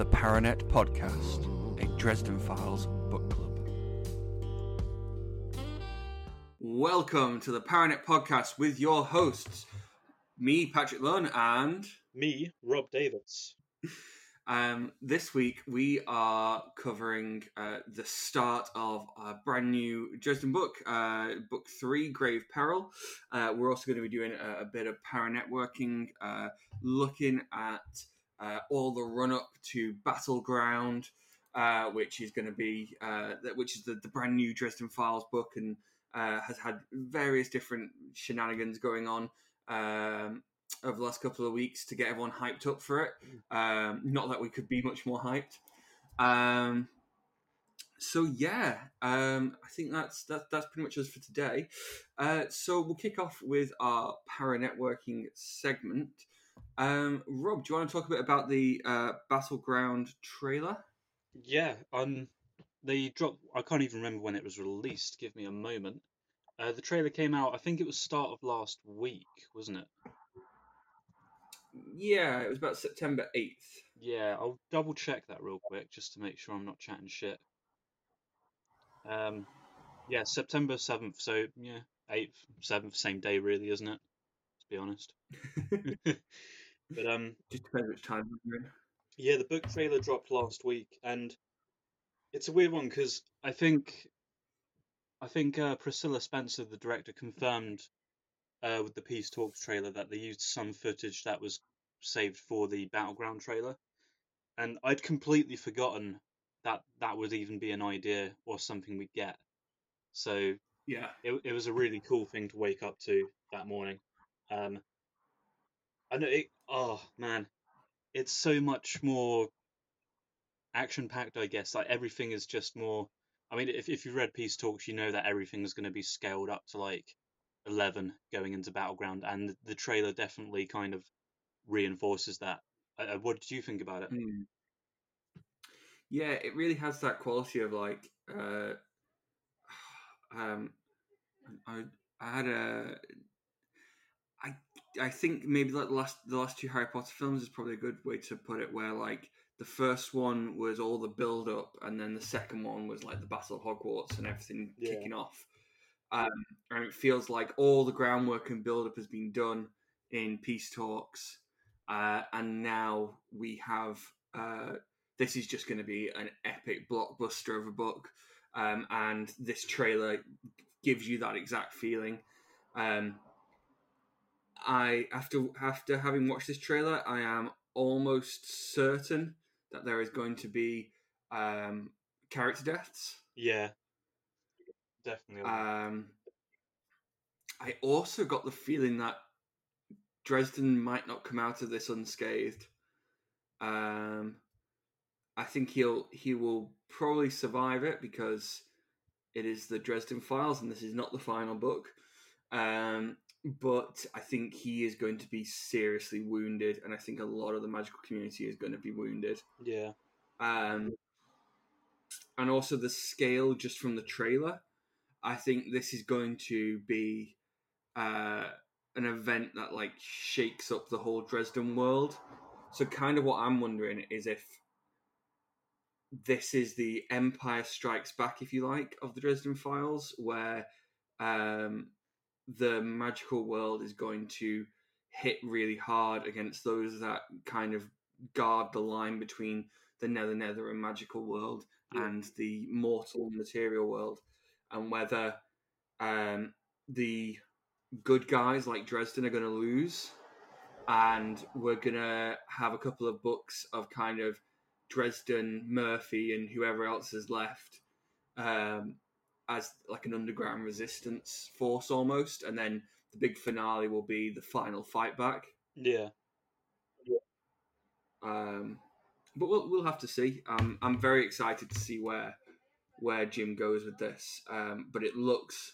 the Paranet Podcast, a Dresden Files book club. Welcome to the Paranet Podcast with your hosts, me, Patrick Lunn, and Me, Robb Davids. um, this week we are covering uh, the start of a brand new Dresden book, uh, book three, Grave Peril. Uh, we're also going to be doing a, a bit of para networking, uh, looking at uh, all the run up to Battle Ground, uh, which is going to be uh, which is the, the brand new Dresden Files book and uh, has had various different shenanigans going on. Um, over the last couple of weeks to get everyone hyped up for it. Um, not that we could be much more hyped. Um, so yeah, um, I think that's that, that's pretty much us for today. Uh, so we'll kick off with our para networking segment. Um, Robb, do you want to talk a bit about the uh, Battle Ground trailer? Yeah, um, they dropped. I can't even remember when it was released. Give me a moment. Uh, the trailer came out. I think it was start of last week, wasn't it? Yeah, it was about September eighth. Yeah, I'll double check that real quick just to make sure I'm not chatting shit. Um, yeah, September seventh. So yeah, eighth, seventh, same day, really, isn't it? Be honest. but um, Just depends which time you're in. Yeah, the book trailer dropped last week, and it's a weird one because I think, I think uh, Priscilla Spencer, the director, confirmed uh, with the Peace Talks trailer that they used some footage that was saved for the Battle Ground trailer, and I'd completely forgotten that that would even be an idea or something we'd get. So Yeah, it, it was a really cool thing to wake up to that morning. Um, I know it. Oh man, it's so much more action packed. I guess like everything is just more. I mean, if if you've read Peace Talks, you know that everything's going to be scaled up to like eleven going into Battle Ground, and the trailer definitely kind of reinforces that. Uh, what did you think about it? Hmm. Yeah, it really has that quality of like, uh, um, I, I had a, I, think maybe like the last the last two Harry Potter films is probably a good way to put it. Where like the first one was all the build up, and then the second one was like the Battle of Hogwarts and everything Yeah. kicking off. Um, and it feels like all the groundwork and build up has been done in peace talks, uh, and now we have. Uh, this is just going to be an epic blockbuster of a book, um, and this trailer gives you that exact feeling. Um, I after after having watched this trailer, I am almost certain that there is going to be um, character deaths. Yeah, definitely. Um, I also got the feeling that Dresden might not come out of this unscathed. Um, I think he'll he will probably survive it because it is the Dresden Files and this is not the final book. Um, but I think he is going to be seriously wounded, and I think a lot of the magical community is going to be wounded. yeah, Um, and also the scale just from the trailer. I think this is going to be uh, an event that like shakes up the whole Dresden world. So kind of what I'm wondering is if this is the Empire Strikes Back, if you like, of the Dresden Files, where um, the magical world is going to hit really hard against those that kind of guard the line between the nether nether and magical world Yeah. and the mortal material world and whether um, the good guys like dresden are going to lose and we're going to have a couple of books of kind of dresden murphy and whoever else is left um, as like an underground resistance force almost and then the big finale will be the final fight back yeah, um, but we'll we'll have to see. Um, I'm very excited to see where where Jim goes with this. Um, but it looks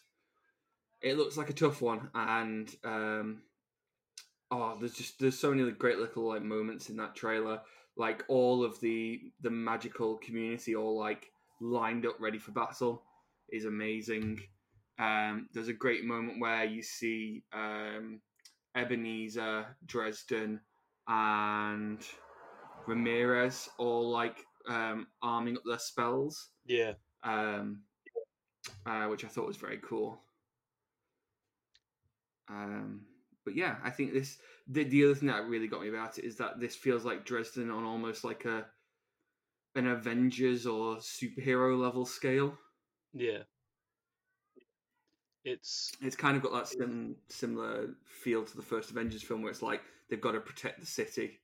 it looks like a tough one, and um, oh, there's just there's so many great little like moments in that trailer. Like all of the the magical community all like lined up ready for battle is amazing. Um, there's a great moment where you see um, Ebenezer, Dresden, and Ramirez all like um, arming up their spells, Yeah, um, uh, which I thought was very cool. Um, but yeah, I think this the the other thing that really got me about it is that this feels like Dresden on almost like a an Avengers or superhero level scale. Yeah. It's It's kind of got that sim- similar feel to the first Avengers film, where it's like they've got to protect the city,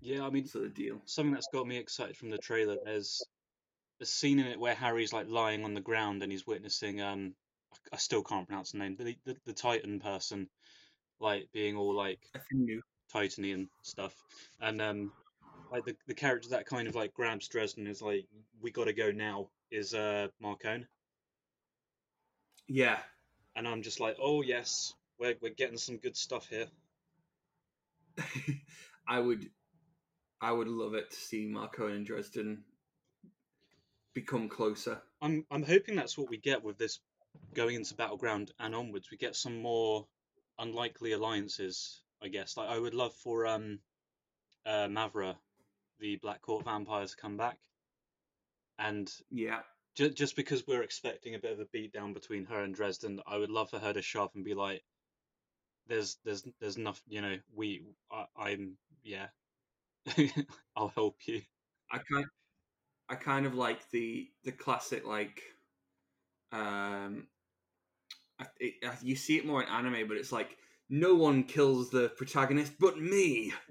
yeah. I mean, sort of deal. something that's got me excited from the trailer. There's a scene in it where Harry's like lying on the ground and he's witnessing um I- still can't pronounce the name, but the, the, the Titan person like being all like. Titany and stuff, and um like the the character that kind of like grabs Dresden is like we got to go now is uh Marcone, Yeah, and I'm just like oh yes we're we're getting some good stuff here. I would, I would love it to see Marcone and Dresden become closer. I'm I'm hoping that's what we get with this going into battleground and onwards. We get some more unlikely alliances, I guess. Like I would love for um uh Mavra, the Black Court vampire, to come back, and Yeah, ju- just because we're expecting a bit of a beatdown between her and Dresden, I would love for her to show up and be like, "There's there's there's enough, you know. We I, I'm yeah, I'll help you." I kind, I kind of like the the classic like, um, I, it, you see it more in anime, but it's like no one kills the protagonist but me,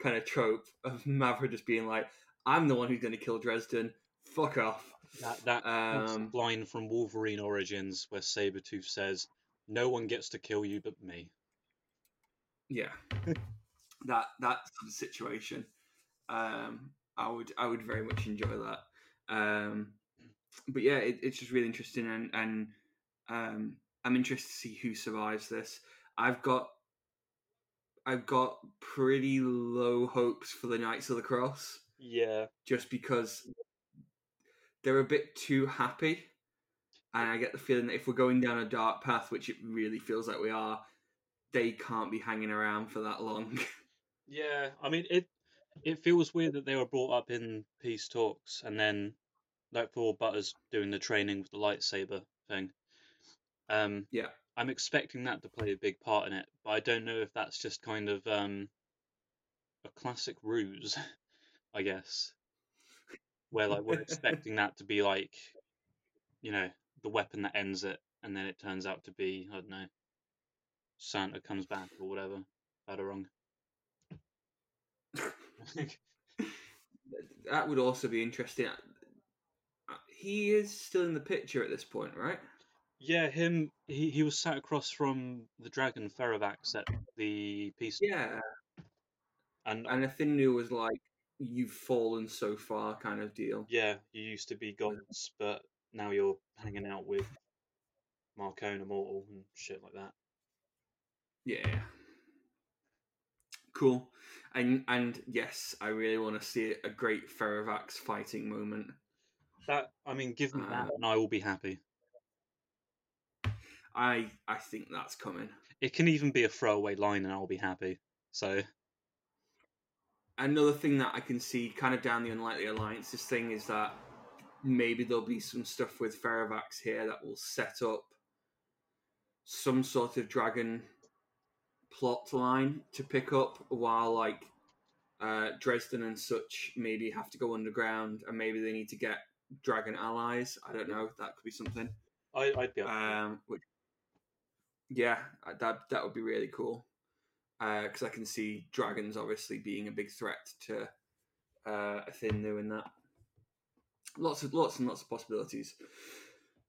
kind of trope of Mavra just being like, I'm the one who's going to kill Dresden. Fuck off. That that Um, line from Wolverine Origins where Sabretooth says, "No one gets to kill you but me." yeah. That that sort of situation. Um i would i would very much enjoy that. Um but yeah it, it's just really interesting and and um i'm interested to see who survives this. I've got i've got pretty low hopes for the knights of the cross. Yeah, just because they're a bit too happy and i get the feeling that if we're going down a dark path which it really feels like we are they can't be hanging around for that long yeah. I mean, it it feels weird that they were brought up in peace talks and then like Thor Butters doing the training with the lightsaber thing. Um, Yeah. I'm expecting that to play a big part in it, but I don't know if that's just kind of um a classic ruse, I guess, where like we're expecting that to be like, you know, the weapon that ends it, and then it turns out to be I don't know, Santa comes back or whatever. Had it wrong. that would also be interesting. Uh, He is still in the picture at this point, right? Yeah, him. He, he was sat across from the dragon Ferrovax at the peace, Yeah, and and Ethniu was like, "You've fallen so far," kind of deal. yeah, you used to be gods, but now you're hanging out with Marcone Immortal and shit like that. Yeah. Cool. And and yes, I really want to see a great Ferrovax fighting moment. That I mean, give me that, Uh, and I will be happy. I I think that's coming. It can even be a throwaway line, and I'll be happy. So Another thing that I can see kind of down the unlikely alliances thing is that maybe there'll be some stuff with Ferrovax here that will set up some sort of dragon plot line to pick up while like uh, Dresden and such maybe have to go underground and maybe they need to get dragon allies. I don't know. That could be something. I, I'd be up. for that. Um, which, yeah, that that would be really cool. Because I can see dragons obviously being a big threat to uh, Ethniu and that. Lots of lots and lots of possibilities.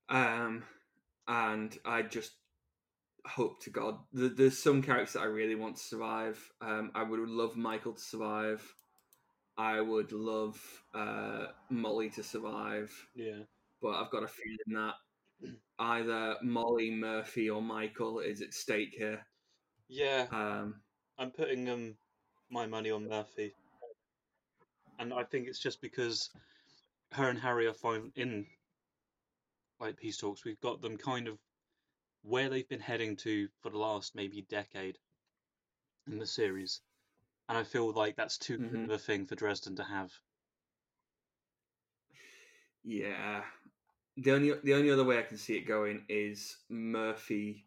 Um, and I just hope to God th- there's some characters that I really want to survive. Um, I would love Michael to survive. I would love uh, Molly to survive yeah, but I've got a feeling that either Molly, Murphy, or Michael is at stake here. yeah. Um, I'm putting um my money on Murphy, and I think it's just because her and Harry are fine in like peace talks. We've got them kind of where they've been heading to for the last maybe decade in the series, and I feel like that's too good Mhm. of a thing for Dresden to have. Yeah. The only the only other way I can see it going is Murphy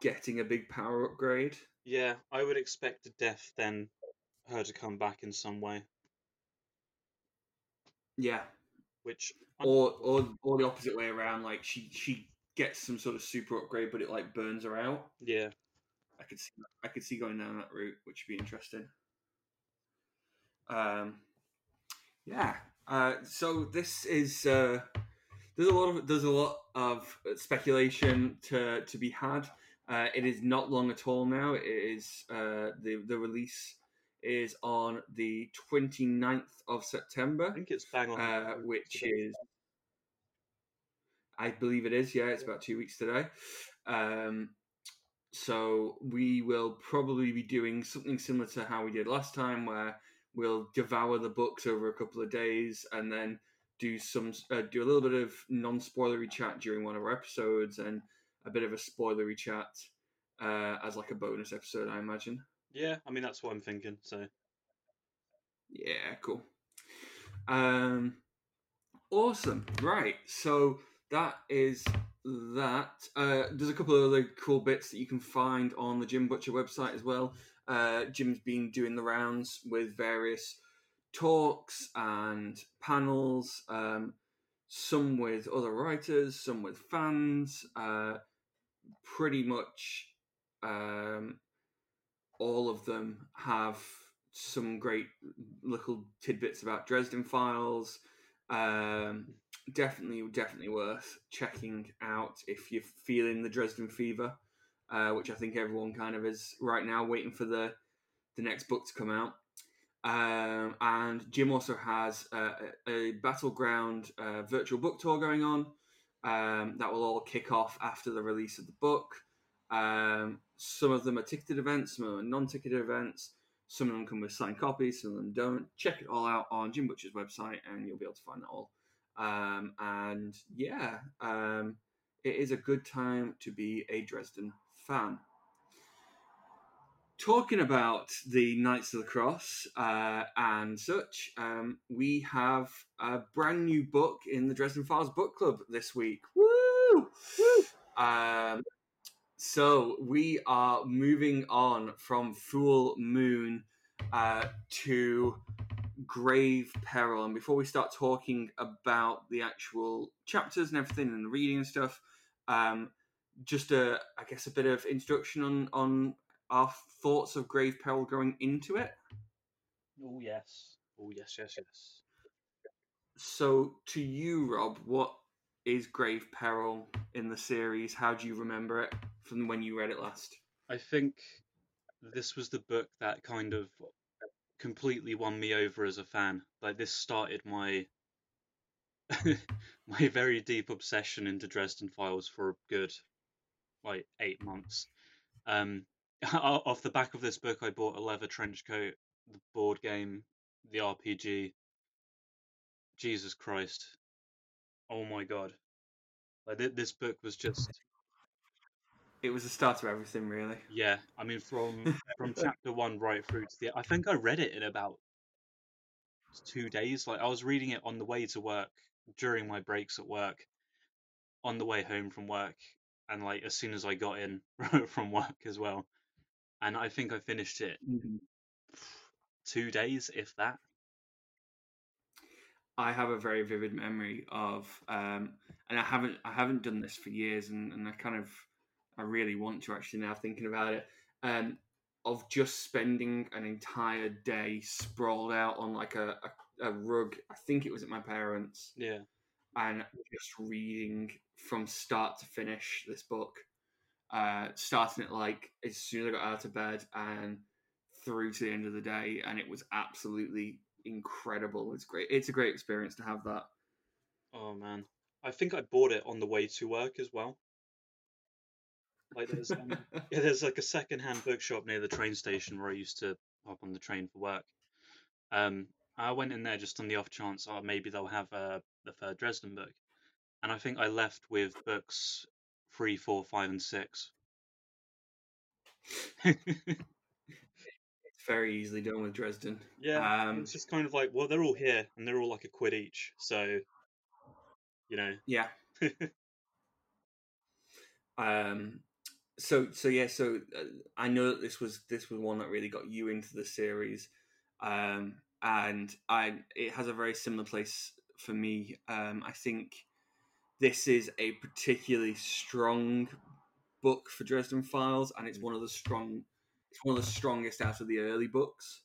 getting a big power upgrade. Yeah, I would expect a death then her to come back in some way, Yeah. which Or or or the opposite way around, like she she gets some sort of super upgrade but it like burns her out. yeah, I could see I could see going down that route, which would be interesting. Um, yeah. Uh, so this is uh, there's a lot of there's a lot of speculation to to be had. Uh, it is not long at all now. It is uh, the the release is on the 29th of September. I think it's bang on. uh, which is I believe it is. Yeah, it's about two weeks today. Um, so we will probably be doing something similar to how we did last time, where we'll devour the books over a couple of days and then do some uh, do a little bit of non-spoilery chat during one of our episodes and a bit of a spoilery chat uh, as like a bonus episode, I imagine. Yeah, I mean that's what I'm thinking. So Yeah, cool. Um, awesome. Right. So that is that. Uh, there's a couple of other cool bits that you can find on the Jim Butcher website as well. Uh, Jim's been doing the rounds with various talks and panels, um, some with other writers, some with fans. Uh, pretty much um, all of them have some great little tidbits about Dresden Files. Um, definitely, definitely worth checking out if you're feeling the Dresden fever, uh, which I think everyone kind of is right now, waiting for the the next book to come out. Um, and Jim also has uh, a, a battleground uh, virtual book tour going on. Um, that will all kick off after the release of the book. Um, some of them are ticketed events, some of them are non-ticketed events. Some of them come with signed copies, some of them don't. Check it all out on Jim Butcher's website, and you'll be able to find that all. Um, and yeah, um, it is a good time to be a Dresden fan. Talking about the Knights of the Cross uh, and such, um, we have a brand new book in the Dresden Files Book Club this week. Woo! Woo! Um, so we are moving on from Full Moon uh, to Grave Peril. And before we start talking about the actual chapters and everything and the reading and stuff, um, just a, I guess, a bit of introduction on on our thoughts of Grave Peril going into it. oh yes, oh yes, yes, yes. So, to you, Robb, what is Grave Peril in the series? How do you remember it from when you read it last? I think this was the book that kind of completely won me over as a fan. Like this started my my very deep obsession into Dresden Files for a good like eight months. Um, off the back of this book, I bought a leather trench coat, the board game, the RPG. Jesus Christ! Oh my god! Like th- this book was just It was the start of everything, really. yeah. I mean, from from chapter one right through to the. I think I read it in about two days. Like I was reading it on the way to work, during my breaks at work, on the way home from work, and like as soon as I got in from work as well. And I think I finished it two days, if that. I have a very vivid memory of, um, and I haven't I haven't done this for years, and, and I kind of I really want to actually now thinking about it, um, of just spending an entire day sprawled out on like a, a, a rug. I think it was at my parents, Yeah. and just reading from start to finish this book. Uh, starting it like as soon as I got out of bed and through to the end of the day, and it was absolutely incredible. It's great. It's a great experience to have that. Oh man. I think I bought it on the way to work as well. Like there's um, yeah, there's like a second-hand bookshop near the train station where I used to hop on the train for work. Um, I went in there just on the off chance, oh, maybe they'll have uh, the third Dresden book, and I think I left with books three, four, five, and six. It's very easily done with Dresden. Yeah, Um, it's just kind of like, well, they're all here and they're all like a quid each, so you know. yeah. Um, so so yeah, so uh, I know that this was this was one that really got you into the series, um, and I it has a very similar place for me. Um, I think this is a particularly strong book for Dresden Files, and it's one of the strong, it's one of the strongest out of the early books.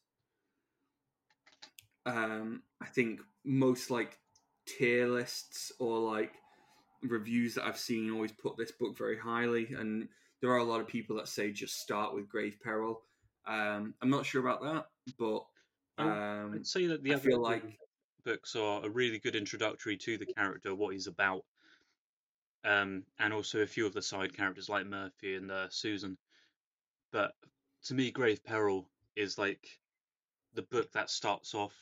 Um, I think most like tier lists or like reviews that I've seen always put this book very highly, and there are a lot of people that say just start with Grave Peril. Um, I'm not sure about that, but um, I'd say that the I other feel like books are a really good introductory to the character, what he's about, um, and also a few of the side characters like Murphy and uh, Susan. But to me, Grave Peril is like the book that starts off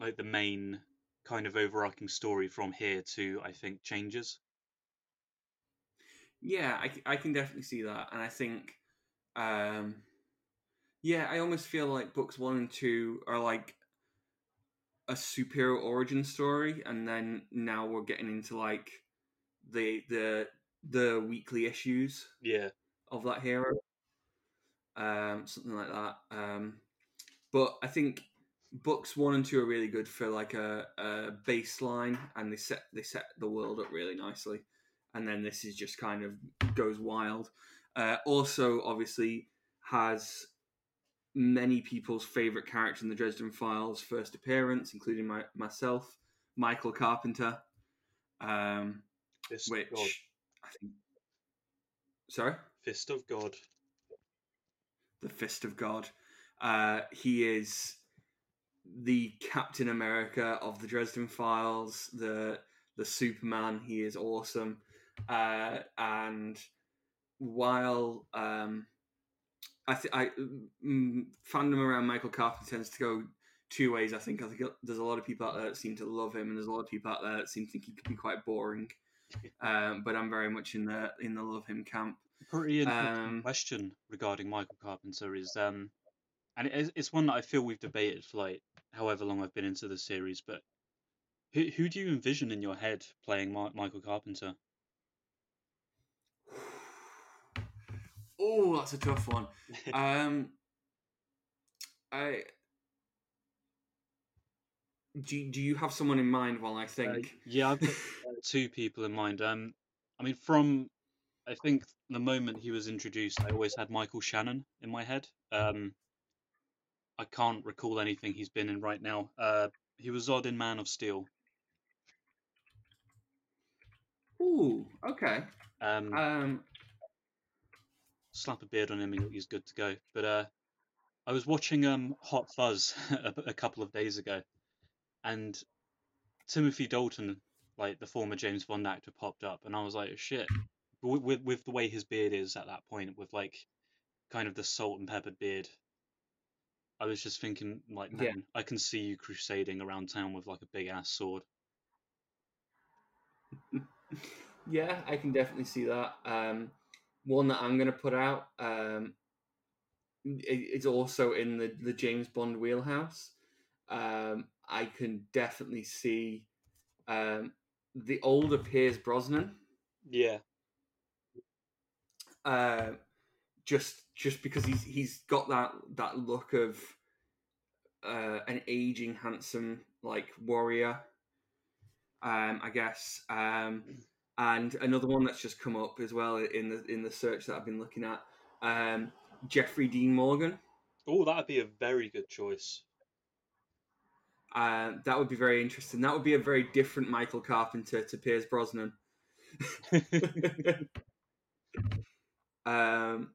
like the main kind of overarching story from here to I think changes. Yeah, I, I can definitely see that, and I think, um, yeah, I almost feel like books one and two are like a superhero origin story, and then now we're getting into like the the the weekly issues Yeah, of that hero, um, something like that. Um, but I think books one and two are really good for like a, a baseline, and they set they set the world up really nicely, and then this is just kind of goes wild. Uh, also, obviously, has many people's favorite character in the Dresden Files first appearance, including my, myself, Michael Carpenter, um, Fist which of God. I think. Sorry. Fist of God. the Fist of God. Uh, he is the Captain America of the Dresden Files, the the Superman. He is awesome, uh, and while um, I th- I mm, fandom around Michael Carpenter tends to go two ways. I think I think there's a lot of people out there that seem to love him, and there's a lot of people out there that seem to think he could be quite boring. Um, but I'm very much in the in the love him camp. Pretty interesting Um, question regarding Michael Carpenter is um, and it, it's one that I feel we've debated for like however long I've been into the series, but who who do you envision in your head playing Mi- Michael Carpenter? Oh, that's a tough one. um, I do. Do you have someone in mind while I Uh, think? yeah, I've got uh, two people in mind. Um, I mean, from I think the moment he was introduced, I always had Michael Shannon in my head. Um, I can't recall anything he's been in right now. Uh, he was odd in Man of Steel. Ooh, okay. Um, Um, slap a beard on him and he's good to go. But uh, I was watching um Hot Fuzz a, a couple of days ago, and Timothy Dalton, like the former James Bond actor, popped up, and I was like, shit. With, with with the way his beard is at that point, with like kind of the salt and peppered beard, I was just thinking, like, man, Yeah. I can see you crusading around town with like a big ass sword. yeah, I can definitely see that. Um, one that I'm going to put out. Um, it, it's also in the the James Bond wheelhouse. Um, I can definitely see um, the older Piers Brosnan. Yeah, uh, just just because he's he's got that that look of uh, an aging, handsome like warrior. Um, I guess. Um, and another one that's just come up as well in the in the search that I've been looking at. Um, Jeffrey Dean Morgan. oh, that'd be a very good choice. Uh, that would be very interesting. That would be a very different Michael Carpenter to Piers Brosnan. um,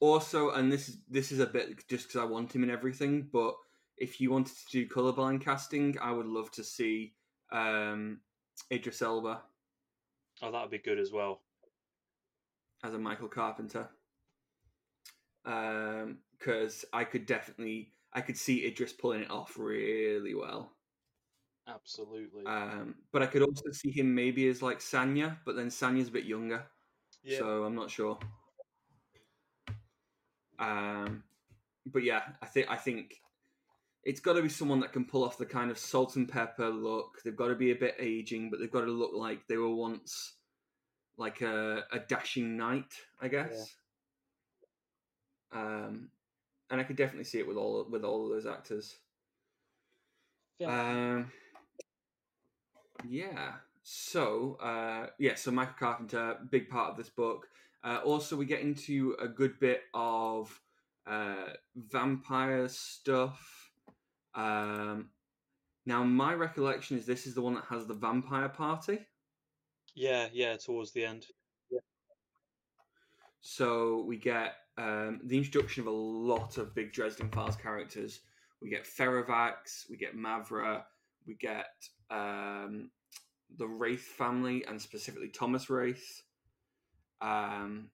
also, and this is this is a bit just because I want him in everything. But if you wanted to do colorblind casting, I would love to see um, Idris Elba Oh, that'd be good as well. as a Michael Carpenter. Because I could definitely, I could see Idris pulling it off really well. Absolutely. Um, but I could also see him maybe as like Sanya, but then Sanya's a bit younger, yeah. so I'm not sure. Um, but yeah, I think I think it's got to be someone that can pull off the kind of salt and pepper look. They've got to be a bit aging, but they've got to look like they were once like a, a dashing knight, I guess. Yeah. Um, and I could definitely see it with all with all of those actors. Yeah. Um, yeah. So, uh, yeah. So Michael Carpenter, big part of this book. Uh, also, we get into a good bit of uh, vampire stuff. Um, now, my recollection is this is the one that has the vampire party. Yeah, yeah, towards the end. Yeah. So we get um, the introduction of a lot of big Dresden Files characters. We get Ferrovax, we get Mavra, we get um, the Raith family, and specifically Thomas Raith. Um,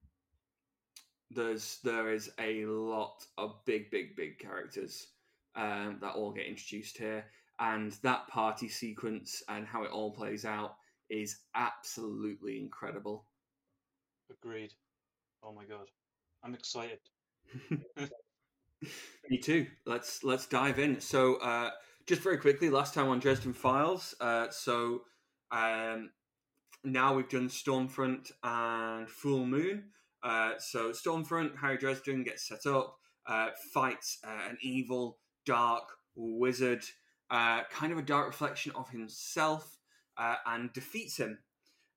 there's there is a lot of big, big, big characters um, that all get introduced here, and that party sequence and how it all plays out is absolutely incredible. Agreed. Oh my god, I'm excited. Me too. Let's let's dive in. So, uh, just very quickly, last time on Dresden Files. Uh, so, um, now we've done Storm Front and Full Moon. Uh, so, Storm Front, Harry Dresden gets set up, uh, fights uh, an evil, dark wizard, uh, kind of a dark reflection of himself, and defeats him.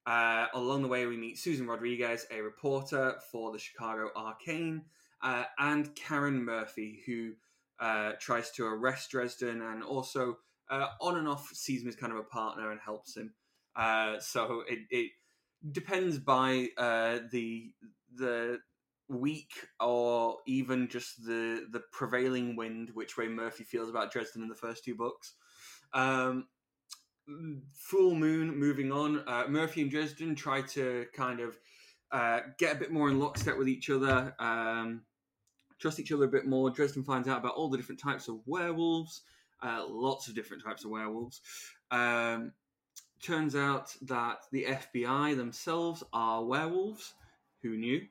Along the way, we meet Susan Rodriguez, a reporter for the Chicago Arcane uh, and Karen Murphy, who uh, tries to arrest Dresden and also uh, on and off sees him as kind of a partner and helps him. Uh, so it, it, depends by uh, the the week or even just the the prevailing wind, which way Murphy feels about Dresden in the first two books. Um, Full Moon, moving on. Uh, Murphy and Dresden try to kind of uh, get a bit more in lockstep with each other, um, trust each other a bit more. Dresden finds out about all the different types of werewolves, uh, lots of different types of werewolves. Um, turns out that the FBI themselves are werewolves. Who knew?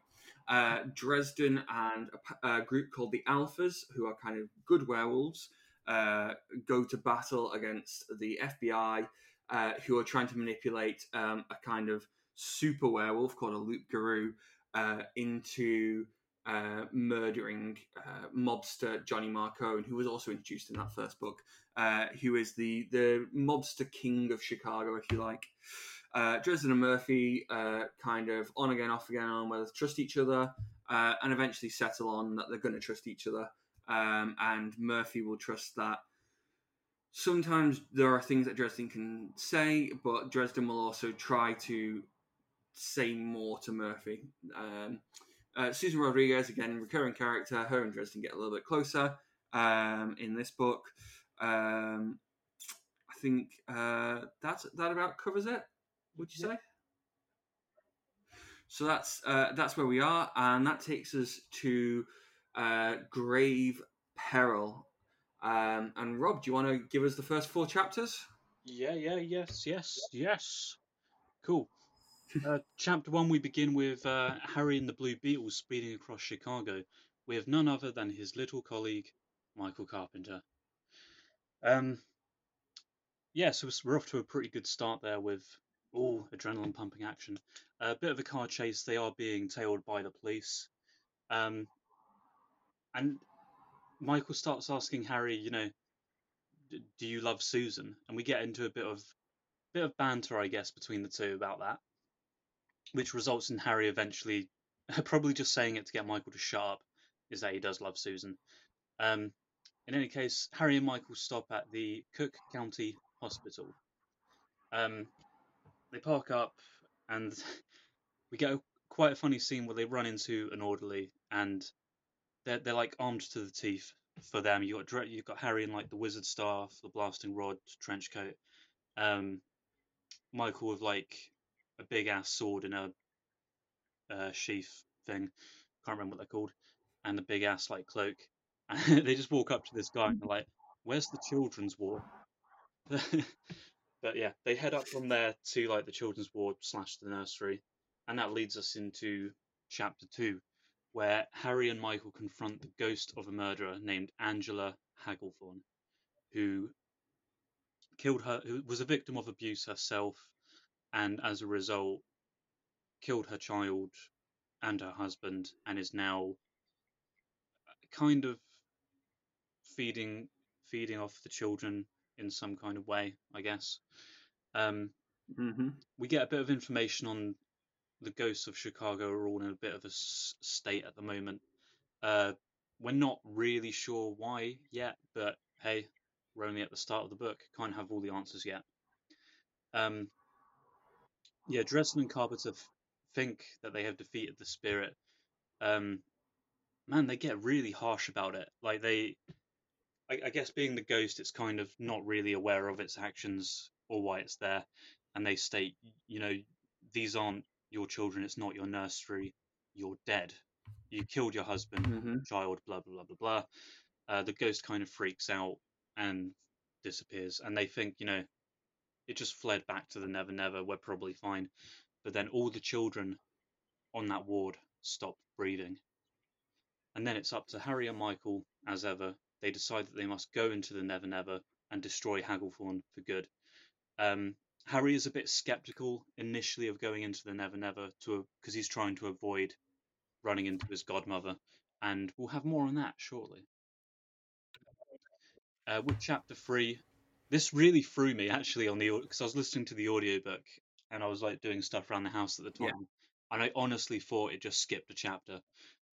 Uh, Dresden and a, a, group called the Alphas, who are kind of good werewolves, uh, go to battle against the FBI, uh, who are trying to manipulate um, a kind of super werewolf called a Loop Guru uh, into uh, murdering uh, mobster Johnny Marcone, who was also introduced in that first book, who is the the mobster king of Chicago, if you like. Dresden and Murphy kind of on again, off again, on whether to trust each other, and eventually settle on that they're going to trust each other. Um, and Murphy will trust that sometimes there are things that Dresden can say, but Dresden will also try to say more to Murphy. Um, uh, Susan Rodriguez, again, recurring character. Her and Dresden get a little bit closer um, in this book. Um, I think uh, that's that about covers it. Would you say? So that's uh, that's where we are, and that takes us to uh, Grave Peril. Um, and Robb, do you want to give us the first four chapters? Yeah, yeah, yes, yes, yes. Cool. Uh, chapter one, we begin with uh, Harry and the Blue Beetles speeding across Chicago with none other than his little colleague, Michael Carpenter. Um, yeah, so we're off to a pretty good start there with all adrenaline pumping action. A bit of a car chase. They are being tailed by the police. Um, and Michael starts asking Harry, you know, do you love Susan? And we get into a bit of bit of banter, I guess, between the two about that which results in Harry eventually probably just saying it to get Michael to shut up, is that he does love Susan. Um, in any case, Harry and Michael stop at the Cook County Hospital. Um, they park up, and we get a, quite a funny scene where they run into an orderly, and they're they're like armed to the teeth for them. You got you've got Harry in like the wizard staff, the blasting rod, trench coat. Um, Michael with like a big ass sword in a, a sheath thing. Can't remember what they're called, and a big ass like cloak. And they just walk up to this guy and they're like, "Where's the children's ward?" but yeah, they head up from there to like the children's ward slash the nursery, and that leads us into chapter two, where Harry and Michael confront the ghost of a murderer named Angela Hagglethorn, who killed her, who was a victim of abuse herself, and as a result, killed her child and her husband, and is now kind of feeding feeding off the children in some kind of way, I guess. Um, Mm-hmm. we get a bit of information on the ghosts of Chicago are all in a bit of a s- state at the moment. Uh, we're not really sure why yet, but hey, we're only at the start of the book. Can't have all the answers yet. Um, yeah, Dresden and Carpenter f- think that they have defeated the spirit. Um, man, they get really harsh about it. Like they, I, I guess being the ghost, it's kind of not really aware of its actions or why it's there. And they state, you know, these aren't your children. It's not your nursery. You're dead. You killed your husband, Mm-hmm. child. Blah blah blah blah blah. Uh, the ghost kind of freaks out and disappears, and they think, you know, it just fled back to the Never Never. We're probably fine. But then all the children on that ward stop breathing. And then it's up to Harry and Michael, as ever. They decide that they must go into the Never Never and destroy Hagglethorn for good. Um, Harry is a bit skeptical initially of going into the Never Never to because he's trying to avoid running into his godmother, and we'll have more on that shortly. Uh, with chapter three, this really threw me actually on the because I was listening to the audiobook and I was like doing stuff around the house at the time, Yeah. and I honestly thought it just skipped a chapter.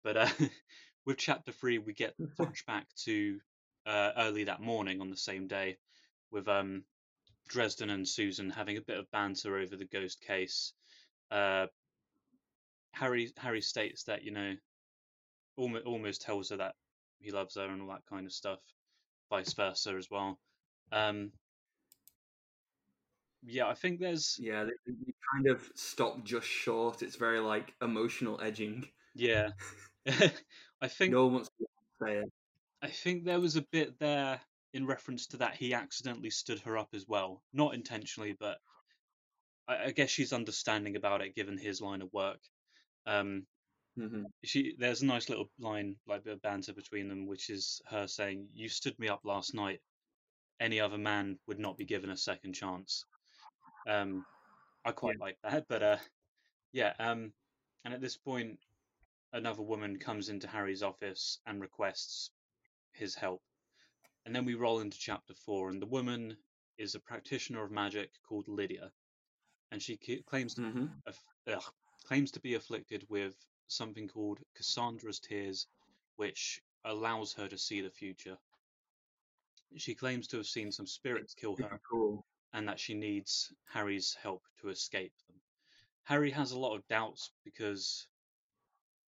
But uh, with chapter three, we get the flashback to uh, early that morning on the same day, with um, Dresden and Susan having a bit of banter over the ghost case. Uh, Harry Harry states that you know, almost almost tells her that he loves her and all that kind of stuff, vice versa as well. Um, yeah, I think there's Yeah, they, they kind of stop just short. It's very like emotional edging. yeah. I think No one wants to say it. I think there was a bit there in reference to that he accidentally stood her up as well, not intentionally, but I, I guess she's understanding about it given his line of work. Um, Mm-hmm. she there's a nice little line like bit of banter between them, which is her saying, "You stood me up last night. Any other man would not be given a second chance." Um, I quite like that, but uh, yeah. Um, and at this point, another woman comes into Harry's office and requests his help. And then we roll into chapter four, and the woman is a practitioner of magic called Lydia, and she c- claims to Mm-hmm. aff- ugh, claims to be afflicted with something called Cassandra's tears, which allows her to see the future. She claims to have seen some spirits kill her, Cool. and that she needs Harry's help to escape them. Harry has a lot of doubts because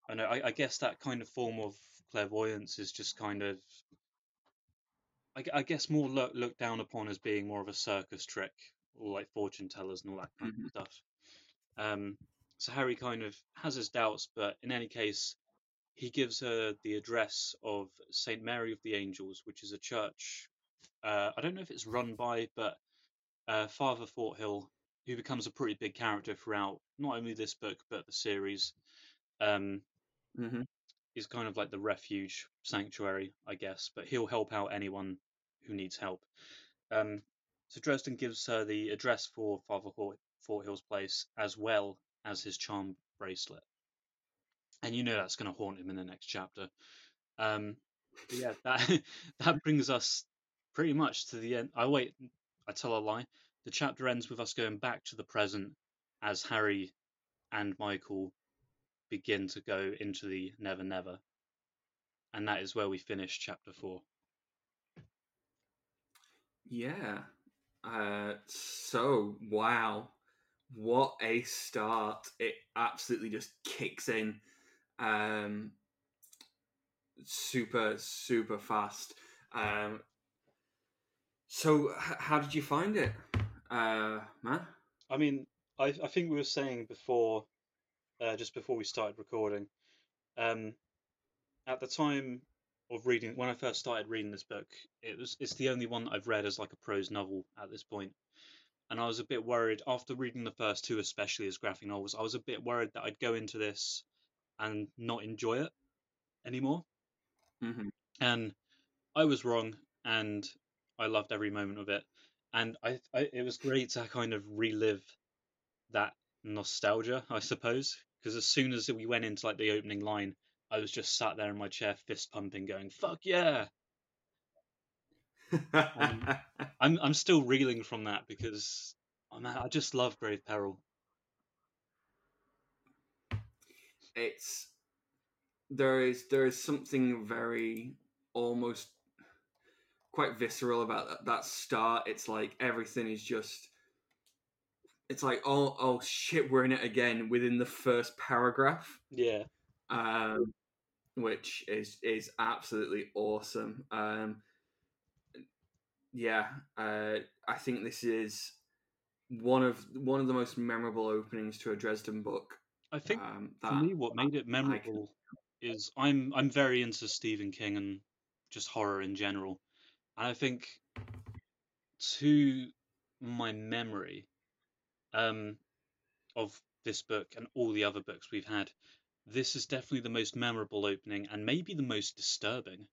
I know I, I guess that kind of form of clairvoyance is just kind of I, I guess more look, looked down upon as being more of a circus trick or like fortune tellers and all that kind Mhm. of stuff. Um, so Harry kind of has his doubts, but in any case, he gives her the address of St. Mary of the Angels, which is a church. Uh, I don't know if it's run by, but uh, Father Forthill, who becomes a pretty big character throughout not only this book but the series, um, Mm-hmm. is kind of like the refuge sanctuary, I guess. But he'll help out anyone who needs help. Um, so Dresden gives her the address for Father Fort- Hill's place as well as his charm bracelet, and you know that's going to haunt him in the next chapter. Um, yeah, that that brings us pretty much to the end. I wait, I tell a lie. The chapter ends with us going back to the present as Harry and Michael begin to go into the Never Never, and that is where we finish chapter four. Yeah. Uh, so wow, what a start! It absolutely just kicks in, um, super super fast. Um, so h- how did you find it, uh, man? I mean, I I think we were saying before, uh, just before we started recording, um, at the time of reading when I first started reading this book, it was it's the only one that I've read as like a prose novel at this point, and I was a bit worried after reading the first two, especially as graphic novels. I was a bit worried that I'd go into this and not enjoy it anymore. hmm And I was wrong, and I loved every moment of it. And I, I it was great to kind of relive that nostalgia, I suppose, because as soon as we went into like the opening line, I was just sat there in my chair, fist pumping, going "fuck yeah!" I'm I'm still reeling from that because oh man, I just love Grave Peril. it's there is there is something very almost quite visceral about that, that start. It's like everything is just it's like oh oh shit we're in it again within the first paragraph Yeah, um, which is is absolutely awesome. Um, yeah, uh, I think this is one of one of the most memorable openings to a Dresden book. I think Um, for me, what made it memorable is I'm I'm very into Stephen King and just horror in general, and I think to my memory um, of this book and all the other books we've had, this is definitely the most memorable opening and maybe the most disturbing.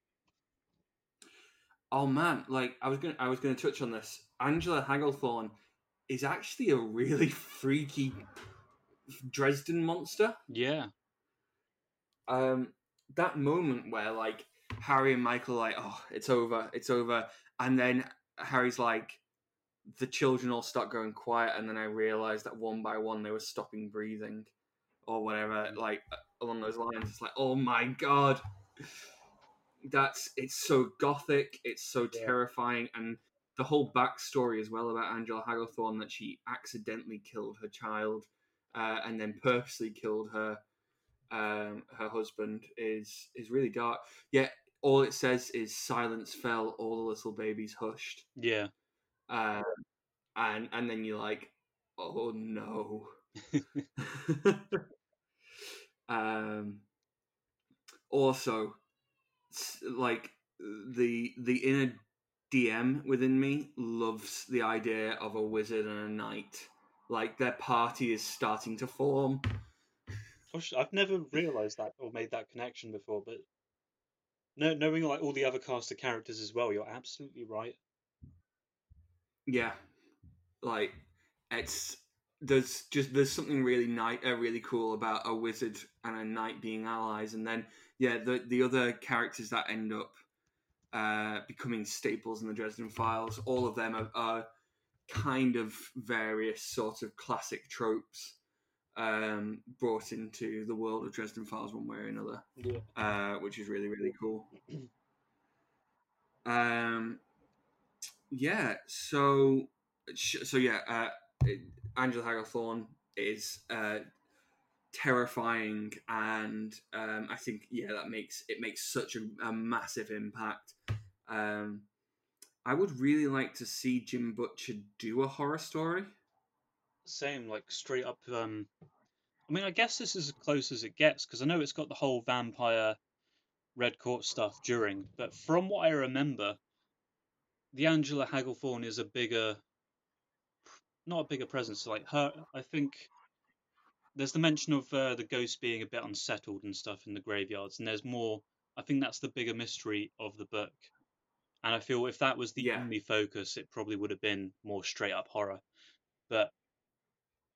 oh man, like I was gonna I was gonna touch on this. Angela Hagglethorn is actually a really freaky Dresden monster. Yeah, um that moment where like Harry and Michael are like, oh, it's over, it's over, and then Harry's like, the children all start going quiet, and then I realized that one by one they were stopping breathing, or whatever, like along those lines. It's like, oh my god, that's it's so gothic, it's so Yeah. terrifying, and the whole backstory as well about Angela Hagglethorn that she accidentally killed her child, uh, and then purposely killed her um, her husband is is really dark. Yet all it says is silence fell, all the little babies hushed, yeah, um, and and then you're like, oh no. um, also, like the the inner DM within me loves the idea of a wizard and a knight. Like their party is starting to form. Gosh, I've never realised that or made that connection before, but no, knowing like all the other cast of characters as well, you're absolutely right. Yeah, like it's there's just there's something really nice, uh, really cool about a wizard and a knight being allies, and then yeah, the the other characters that end up uh, becoming staples in the Dresden Files, all of them are, are kind of various sort of classic tropes um, brought into the world of Dresden Files one way or another Yeah, uh, which is really really cool. um, yeah. So, so yeah. Uh, Angela Hagglethorn is uh, terrifying, and um, I think yeah that makes it makes such a, a massive impact. Um, I would really like to see Jim Butcher do a horror story. same, like straight up. Um, I mean, I guess this is as close as it gets because I know it's got the whole vampire red court stuff during, but from what I remember, the Angela Hagglethorn is a bigger, not a bigger presence. Like her, I think there's the mention of uh, the ghost being a bit unsettled and stuff in the graveyards, and there's more. I think that's the bigger mystery of the book. And I feel if that was the Yeah. only focus, it probably would have been more straight up horror. But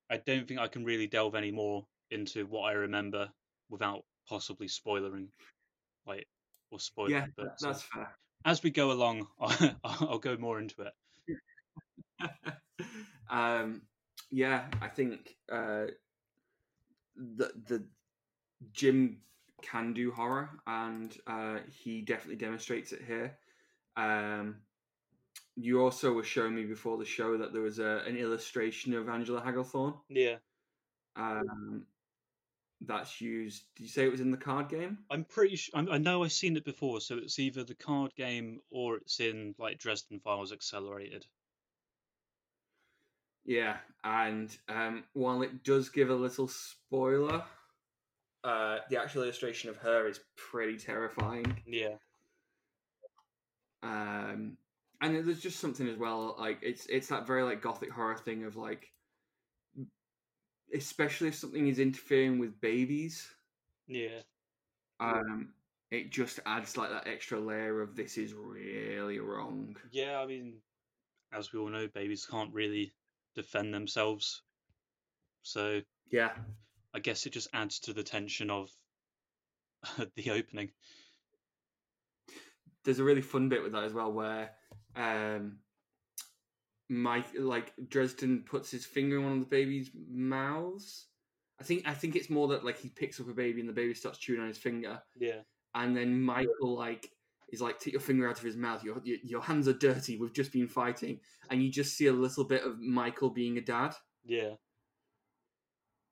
I don't think I can really delve any more into what I remember without possibly spoiling, like or spoiling. Yeah, the book. that- So that's fair. as we go along, I'll, I'll go more into it. um, yeah, I think uh, the the Jim can do horror, and uh, he definitely demonstrates it here. Um, you also were showing me before the show that there was a, an illustration of Angela Hagglethorn Yeah, um, that's used. Did you say it was in the card game? I'm pretty sure. I know I've seen it before, so it's either the card game or it's in like Dresden Files Accelerated. Yeah, and um, while it does give a little spoiler, uh, the actual illustration of her is pretty terrifying. Yeah, Um, and there's just something as well, like it's it's that very like gothic horror thing of like, especially if something is interfering with babies. Yeah. Um, it just adds like that extra layer of this is really wrong. Yeah, I mean, as we all know, babies can't really defend themselves. So Yeah, I guess it just adds to the tension of the opening. there's a really fun bit with that as well where um Mike like Dresden puts his finger in one of the baby's mouths. I think I think it's more that like he picks up a baby and the baby starts chewing on his finger, Yeah. and then Michael like is like take your finger out of his mouth. Your your, your hands are dirty. We've just been fighting, and you just see a little bit of Michael being a dad. Yeah.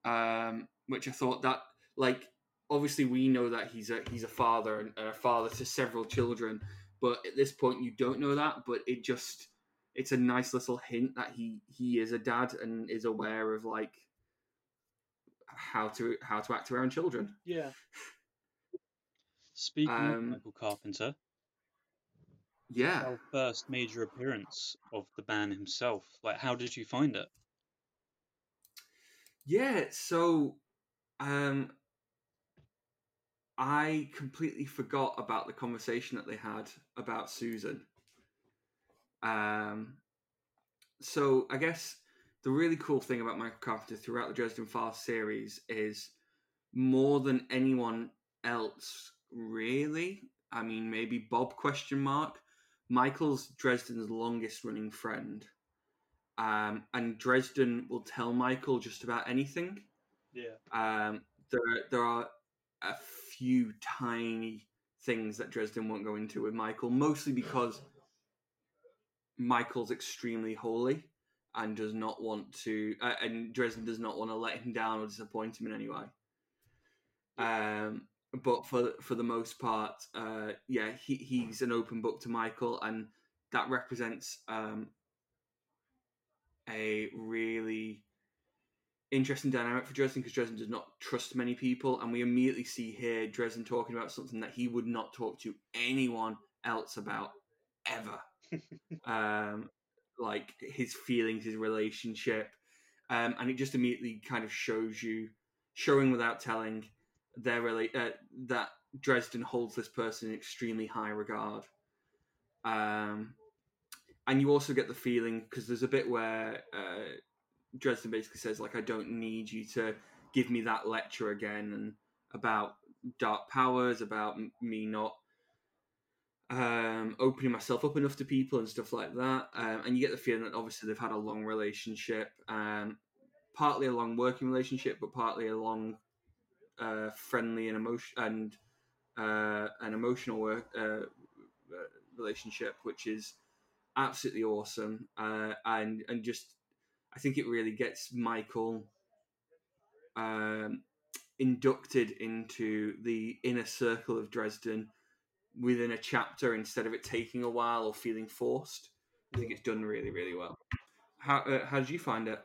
um, which I thought that like obviously we know that he's a he's a father and a father to several children, but at this point you don't know that. But it just it's a nice little hint that he he is a dad and is aware of like how to how to act to around children. Yeah. Speaking of Um, Michael Carpenter, Yeah, our first major appearance of the band himself. Like, how did you find it? yeah. So, um, I completely forgot about the conversation that they had about Susan. Um, so I guess the really cool thing about Michael Carpenter throughout the Dresden Files series is more than anyone else, really. I mean, maybe Bob question mark. Michael's Dresden's longest running friend. Um, and Dresden will tell Michael just about anything. Yeah. Um, there, there are a few tiny things that Dresden won't go into with Michael, mostly because Michael's extremely holy and does not want to, uh, and Dresden does not want to let him down or disappoint him in any way. Um, but for for the most part, uh, yeah, he, he's an open book to Michael, and that represents um, a really interesting dynamic for Dresden because Dresden does not trust many people, and we immediately see here Dresden talking about something that he would not talk to anyone else about ever. um, like his feelings, his relationship, um, and it just immediately kind of shows you, showing without telling, their rela- uh, that Dresden holds this person in extremely high regard. Um, and you also get the feeling because there's a bit where uh, Dresden basically says like I don't need you to give me that lecture again and about dark powers about m- me not um, opening myself up enough to people and stuff like that um, and you get the feeling that obviously they've had a long relationship um, partly a long working relationship but partly a long uh, friendly and emotion and uh, an emotional work uh, relationship which is absolutely awesome uh, and and just I think it really gets Michael um, inducted into the inner circle of Dresden within a chapter instead of it taking a while or feeling forced. I think it's done really, really well. How uh, how did you find it?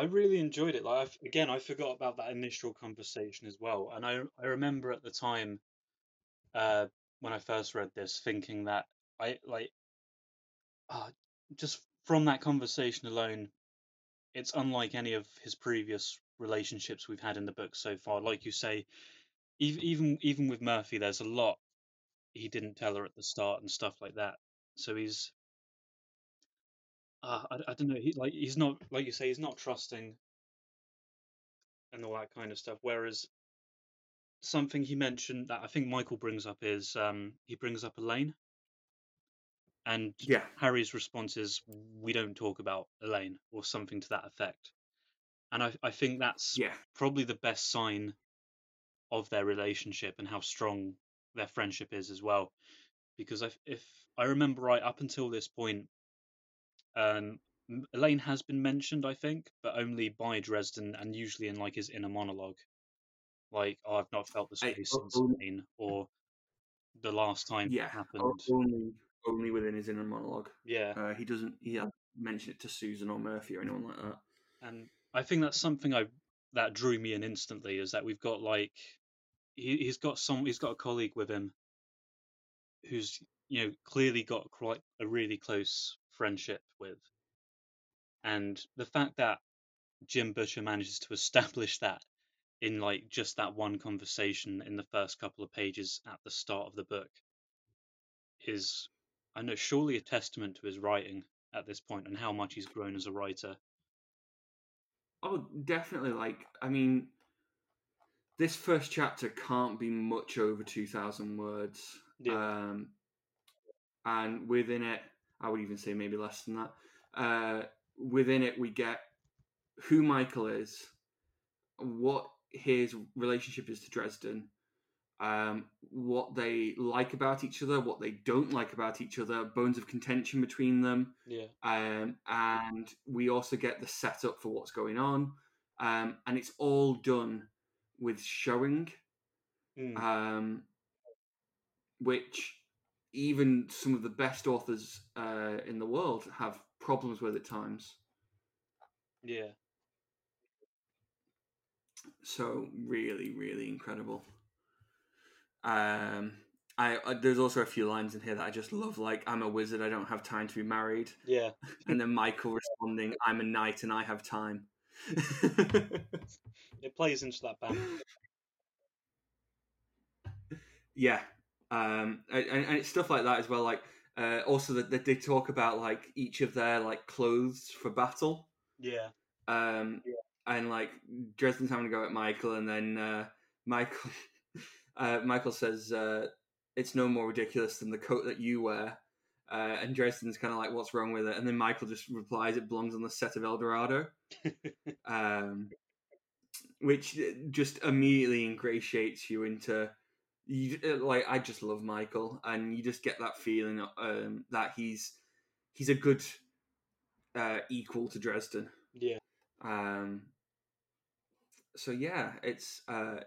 I really enjoyed it. Like I've, again, I forgot about that initial conversation as well, and I I remember at the time, uh, when I first read this, thinking that I like, uh, just from that conversation alone, it's unlike any of his previous relationships we've had in the book so far. Like you say, even even even with Murphy, there's a lot he didn't tell her at the start and stuff like that. So he's, uh, I, I don't know, he like he's not like you say, he's not trusting and all that kind of stuff. Whereas something he mentioned that I think Michael brings up is um, he brings up Elaine, and Yeah, Harry's response is, "We don't talk about Elaine," or something to that effect. And I I think that's yeah, probably the best sign of their relationship and how strong their friendship is as well. Because if, if I remember right, up until this point, um, Elaine has been mentioned, I think, but only by Dresden and usually in like his inner monologue. Like, oh, I've not felt space o- since Elaine, or the last time it yeah. happened. Only only within his inner monologue. Yeah, Uh, he doesn't. He hasn't mentioned it to Susan or Murphy or anyone like that. and I think that's something I that drew me in instantly is that we've got like he, he's got some he's got a colleague with him who's you know clearly got quite a really close friendship with and the fact that jim butcher manages to establish that in like just that one conversation in the first couple of pages at the start of the book is I know surely a testament to his writing at this point and how much he's grown as a writer. Oh, definitely. Like, I mean, this first chapter can't be much over 2,000 words. Yeah. Um, and within it, I would even say maybe less than that. Uh, within it, we get who Michael is, what his relationship is to Dresden, um, what they like about each other, what they don't like about each other, bones of contention between them. Yeah. Um, and we also get the setup for what's going on. Um, and it's all done with showing, Mm. um, which even some of the best authors uh, in the world have problems with at times. Yeah. So really, really incredible. Um, I, I there's also a few lines in here that I just love, like "I'm a wizard, I don't have time to be married," Yeah. and then Michael responding, "I'm a knight and I have time." It plays into that band. yeah, um, and, and it's stuff like that as well. Like uh, also that they talk about like each of their like clothes for battle. Yeah. um, and like Dresden's having to go at Michael, and then uh, Michael uh, Michael says uh, it's no more ridiculous than the coat that you wear, uh, and Dresden's kind of like, "What's wrong with it?" And then Michael just replies, "It belongs on the set of El Dorado," um, which just immediately ingratiates you into. You, uh, like I just love Michael, and you just get that feeling um, that he's he's a good uh, equal to Dresden. yeah. Um, so yeah, it's uh,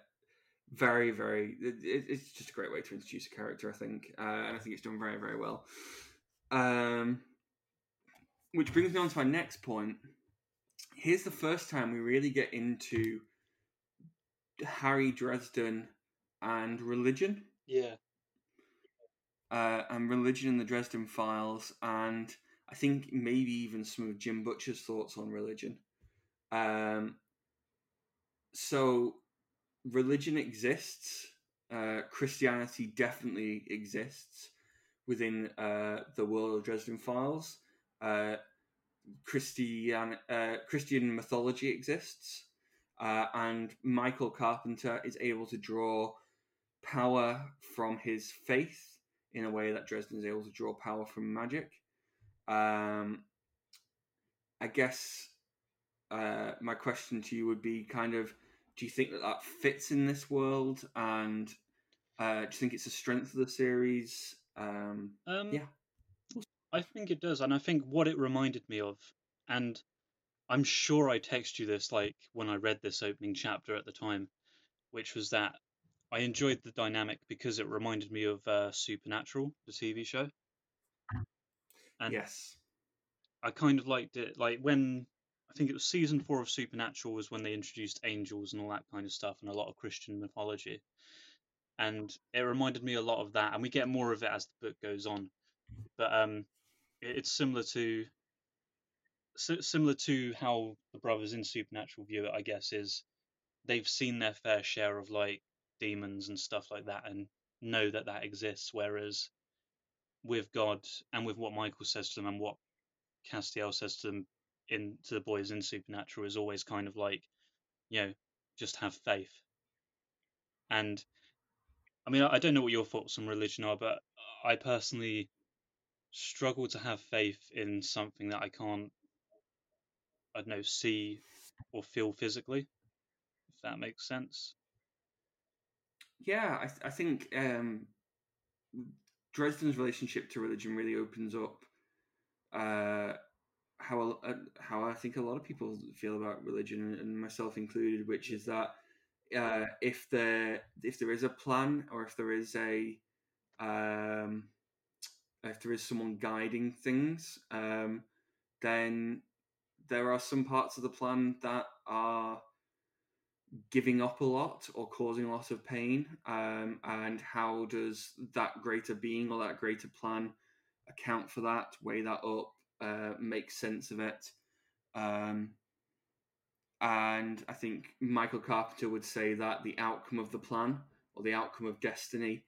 very, very. It, it- it's just a great way to introduce a character, I think, uh, and I think it's done very, very well. Um, which brings me on to my next point. Here's the first time we really get into Harry Dresden and religion Yeah. uh, and religion in the Dresden Files, and I think maybe even some of Jim Butcher's thoughts on religion. Um, so, religion exists. Uh, Christianity definitely exists within uh, the world of Dresden Files. Uh, Christian uh, Christian mythology exists, uh, and Michael Carpenter is able to draw power from his faith in a way that Dresden is able to draw power from magic. Um, I guess uh, my question to you would be kind of do you think that that fits in this world and uh, do you think it's a strength of the series um, Um, Yeah. I think it does, and I think what it reminded me of, and I'm sure I texted you this like when I read this opening chapter at the time, which was that I enjoyed the dynamic because it reminded me of uh, Supernatural, the TV show. And yes I kind of liked it, like when I think it was season four of Supernatural was when they introduced angels and all that kind of stuff and a lot of Christian mythology. And it reminded me a lot of that, and we get more of it as the book goes on. But um, it- it's similar to si- similar to how the brothers in Supernatural view it, I guess, is they've seen their fair share of like demons and stuff like that, and know that that exists. Whereas with God and with what Michael says to them and what Castiel says to them in to the boys in Supernatural is always kind of like, you know, just have faith. And I mean, I don't know what your thoughts on religion are, but I personally struggle to have faith in something that I can't, I don't know, see or feel physically, if that makes sense. Yeah I, th- I think um, Dresden's relationship to religion really opens up uh, how uh, how I think a lot of people feel about religion, and myself included, which is that uh, if there if there is a plan or if there is a um, if there is someone guiding things, um, then there are some parts of the plan that are giving up a lot or causing a lot of pain um, and how does that greater being or that greater plan account for that weigh that up uh, make sense of it um, and I think Michael Carpenter would say that the outcome of the plan or the outcome of destiny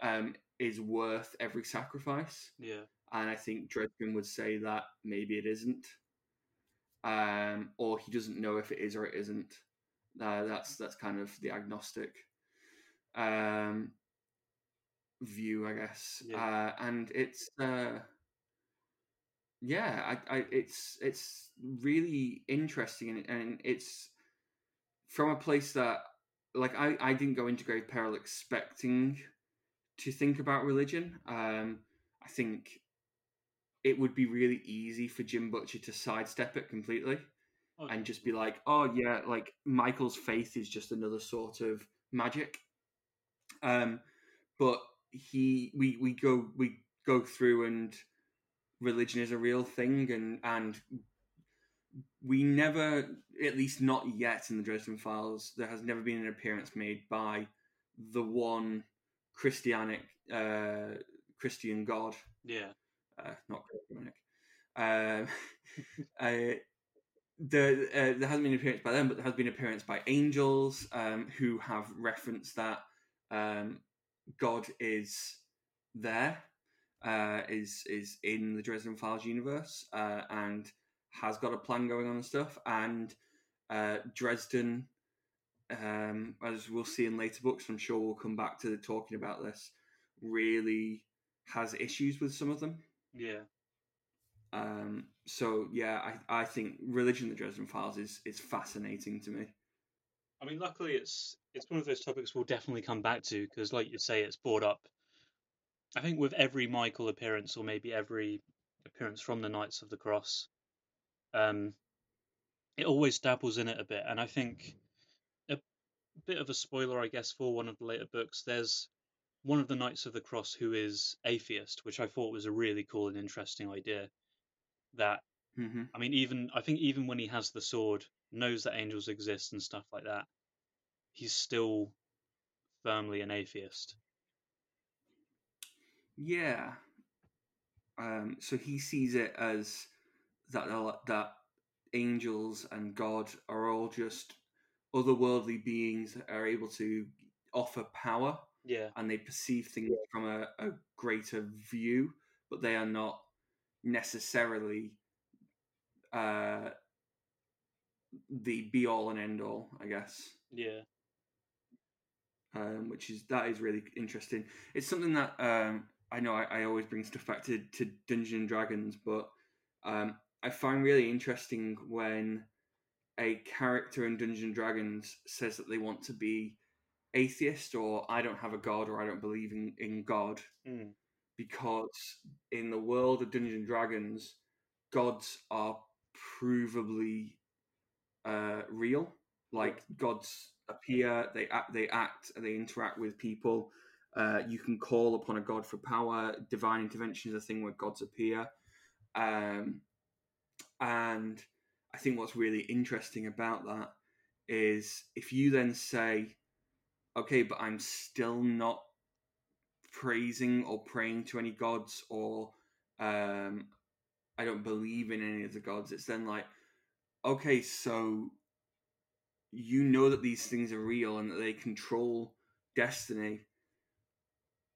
um, is worth every sacrifice. Yeah. And I think Dresden would say that maybe it isn't, um, or he doesn't know if it is or it isn't. Uh, that's that's kind of the agnostic um, view, I guess. Yeah. Uh, and it's uh, yeah, I, I, it's it's really interesting, and, and it's from a place that like I, I didn't go into Grave Peril expecting to think about religion. Um, I think it would be really easy for Jim Butcher to sidestep it completely Oh, and just be like, oh yeah, like Michael's faith is just another sort of magic. Um, but he, we, we go, we go through, and religion is a real thing, and and we never, at least not yet in the Dresden Files, there has never been an appearance made by the one Christianic, uh, Christian God yeah. uh, not Christianic. Uh, uh, the, uh, there hasn't been an appearance by them, but there has been an appearance by angels um, who have referenced that um, God is there, uh, is is in the Dresden Files universe, uh, and has got a plan going on and stuff. And uh, Dresden, um, as we'll see in later books, I'm sure we'll come back to talking about this. Really has issues with some of them. Yeah. Um, so yeah, I, I think religion, in the Dresden Files, is is fascinating to me. I mean, luckily, it's it's one of those topics we'll definitely come back to because, like you say, it's brought up. I think with every Michael appearance, or maybe every appearance from the Knights of the Cross, um, it always dabbles in it a bit. And I think a bit of a spoiler, I guess, for one of the later books. There's one of the Knights of the Cross who is atheist, which I thought was a really cool and interesting idea. That hmm I mean, even I think even when he has the sword, knows that angels exist and stuff like that, he's still firmly an atheist. Yeah. Um, so he sees it as that that angels and God are all just otherworldly beings that are able to offer power, Yeah, and they perceive things from a, a greater view, but they are not necessarily uh, the be all and end all. I guess. yeah, um, which is that is really interesting. It's something that um, I know I, I always bring stuff back to, to Dungeons and Dragons, but um, I find really interesting when a character in Dungeons and Dragons says that they want to be atheist or I don't have a god or I don't believe in, in God mm, because in the world of Dungeons and Dragons, gods are provably uh, real. Like gods appear, they act, they act, they interact with people. Uh, you can call upon a god for power. Divine intervention is a thing where gods appear, um, and I think what's really interesting about that is if you then say, "Okay, but I'm still not praising or praying to any gods, or um, I don't believe in any of the gods," it's then like, okay, so you know that these things are real and that they control destiny.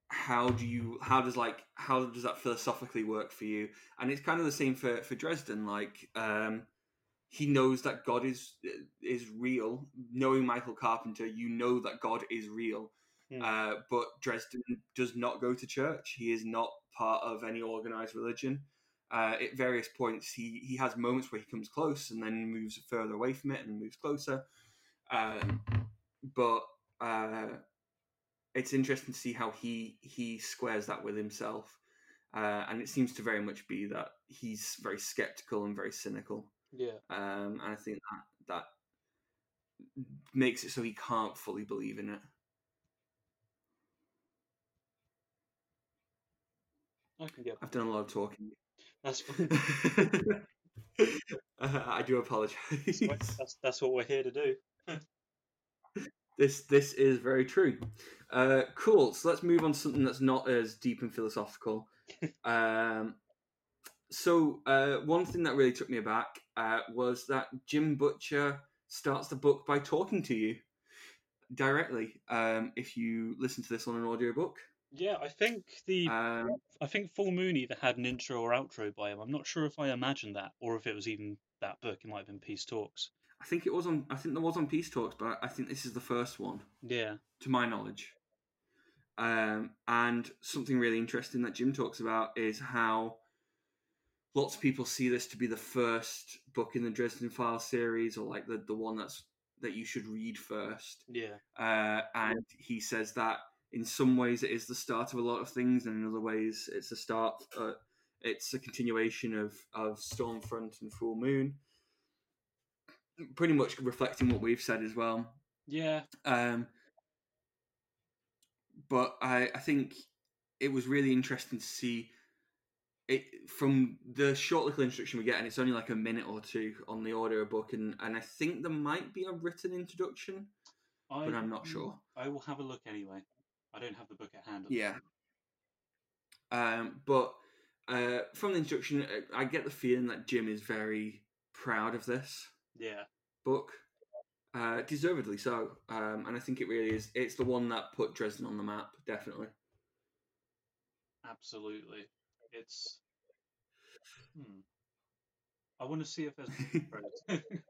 How do you how does like how does that philosophically work for you? And it's kind of the same for for dresden like um he knows that god is is real. Knowing michael carpenter you know that god is real Hmm. uh but dresden does not go to church. He is not part of any organized religion. Uh, at various points he he has moments where he comes close and then moves further away from it and moves closer. Um, but uh, it's interesting to see how he he squares that with himself. Uh, and it seems to very much be that he's very skeptical and very cynical. Yeah, um, and i think that that makes it so he can't fully believe in it I can get. i've done a lot of talking That's fine. uh, i do apologize that's that's what we're here to do. This this is very true. Uh, cool. So let's move on to something that's not as deep and philosophical. um, so uh, one thing that really took me aback uh, was that Jim Butcher starts the book by talking to you directly. Um, if you listen to this on an audiobook, Yeah, I think the um, I think Fool Moon either had an intro or outro by him. I'm not sure if I imagined that or if it was even that book. It might have been Peace Talks. I think it was on. I think there was on Peace Talks, but I think this is the first one. Yeah, to my knowledge. Um, and something really interesting that Jim talks about is how lots of people see this to be the first book in the Dresden Files series, or like the, the one that's that you should read first. yeah, Uh, and he says that in some ways it is the start of a lot of things, and in other ways it's the start. Uh, it's a continuation of of Storm Front and Fool Moon, pretty much reflecting what we've said as well. yeah. Um, but I, I think it was really interesting to see it from the short little introduction we get, and it's only like a minute or two on the audio book, and, and I think there might be a written introduction, I, but I'm not sure. I will have a look anyway. I don't have the book at hand. Yeah. Um, but uh, from the introduction, uh, I get the feeling that Jim is very proud of this Yeah. book, uh, deservedly so. Um, and I think it really is. It's the one that put Dresden on the map, definitely. Absolutely. It's. Hmm. I want to see if there's.